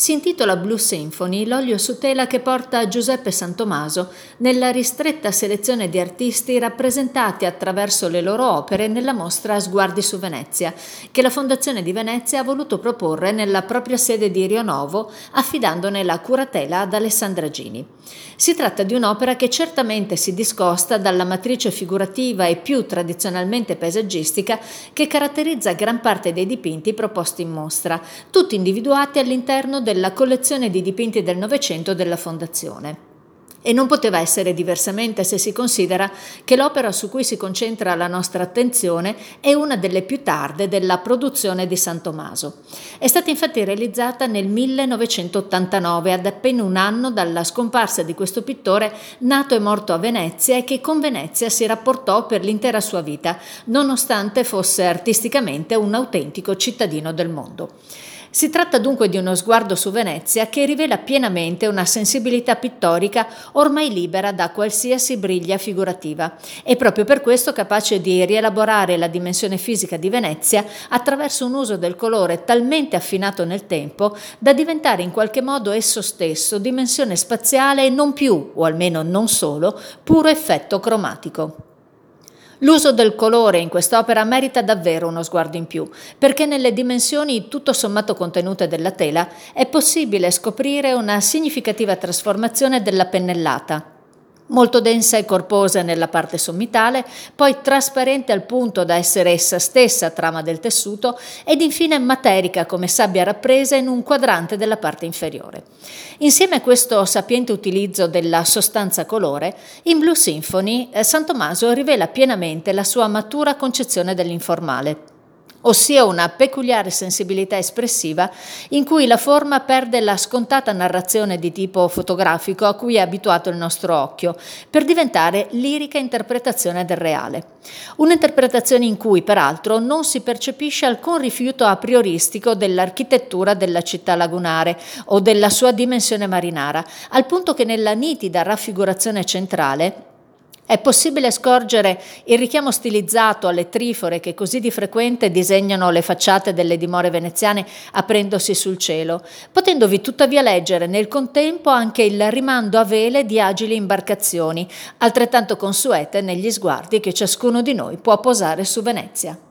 Si intitola Blue Symphony, l'olio su tela che porta Giuseppe Santomaso nella ristretta selezione di artisti rappresentati attraverso le loro opere nella mostra Sguardi su Venezia, che la Fondazione di Venezia ha voluto proporre nella propria sede di Rionovo, affidandone la curatela ad Alessandra Gini. Si tratta di un'opera che certamente si discosta dalla matrice figurativa e più tradizionalmente paesaggistica che caratterizza gran parte dei dipinti proposti in mostra, tutti individuati all'interno della collezione di dipinti del Novecento della Fondazione. E non poteva essere diversamente se si considera che l'opera su cui si concentra la nostra attenzione è una delle più tarde della produzione di San Tommaso. È stata infatti realizzata nel 1989, ad appena un anno dalla scomparsa di questo pittore nato e morto a Venezia e che con Venezia si rapportò per l'intera sua vita, nonostante fosse artisticamente un autentico cittadino del mondo. Si tratta dunque di uno sguardo su Venezia che rivela pienamente una sensibilità pittorica ormai libera da qualsiasi briglia figurativa e proprio per questo capace di rielaborare la dimensione fisica di Venezia attraverso un uso del colore talmente affinato nel tempo da diventare in qualche modo esso stesso dimensione spaziale e non più, o almeno non solo, puro effetto cromatico. L'uso del colore in quest'opera merita davvero uno sguardo in più, perché nelle dimensioni tutto sommato contenute della tela è possibile scoprire una significativa trasformazione della pennellata, molto densa e corposa nella parte sommitale, poi trasparente al punto da essere essa stessa trama del tessuto ed infine materica come sabbia rappresa in un quadrante della parte inferiore. Insieme a questo sapiente utilizzo della sostanza colore, in Blue Symphony eh, San Tommaso rivela pienamente la sua matura concezione dell'informale ossia una peculiare sensibilità espressiva in cui la forma perde la scontata narrazione di tipo fotografico a cui è abituato il nostro occhio, per diventare lirica interpretazione del reale. Un'interpretazione in cui, peraltro, non si percepisce alcun rifiuto a prioristico dell'architettura della città lagunare o della sua dimensione marinara, al punto che nella nitida raffigurazione centrale è possibile scorgere il richiamo stilizzato alle trifore che così di frequente disegnano le facciate delle dimore veneziane aprendosi sul cielo, potendovi tuttavia leggere nel contempo anche il rimando a vele di agili imbarcazioni, altrettanto consuete negli sguardi che ciascuno di noi può posare su Venezia.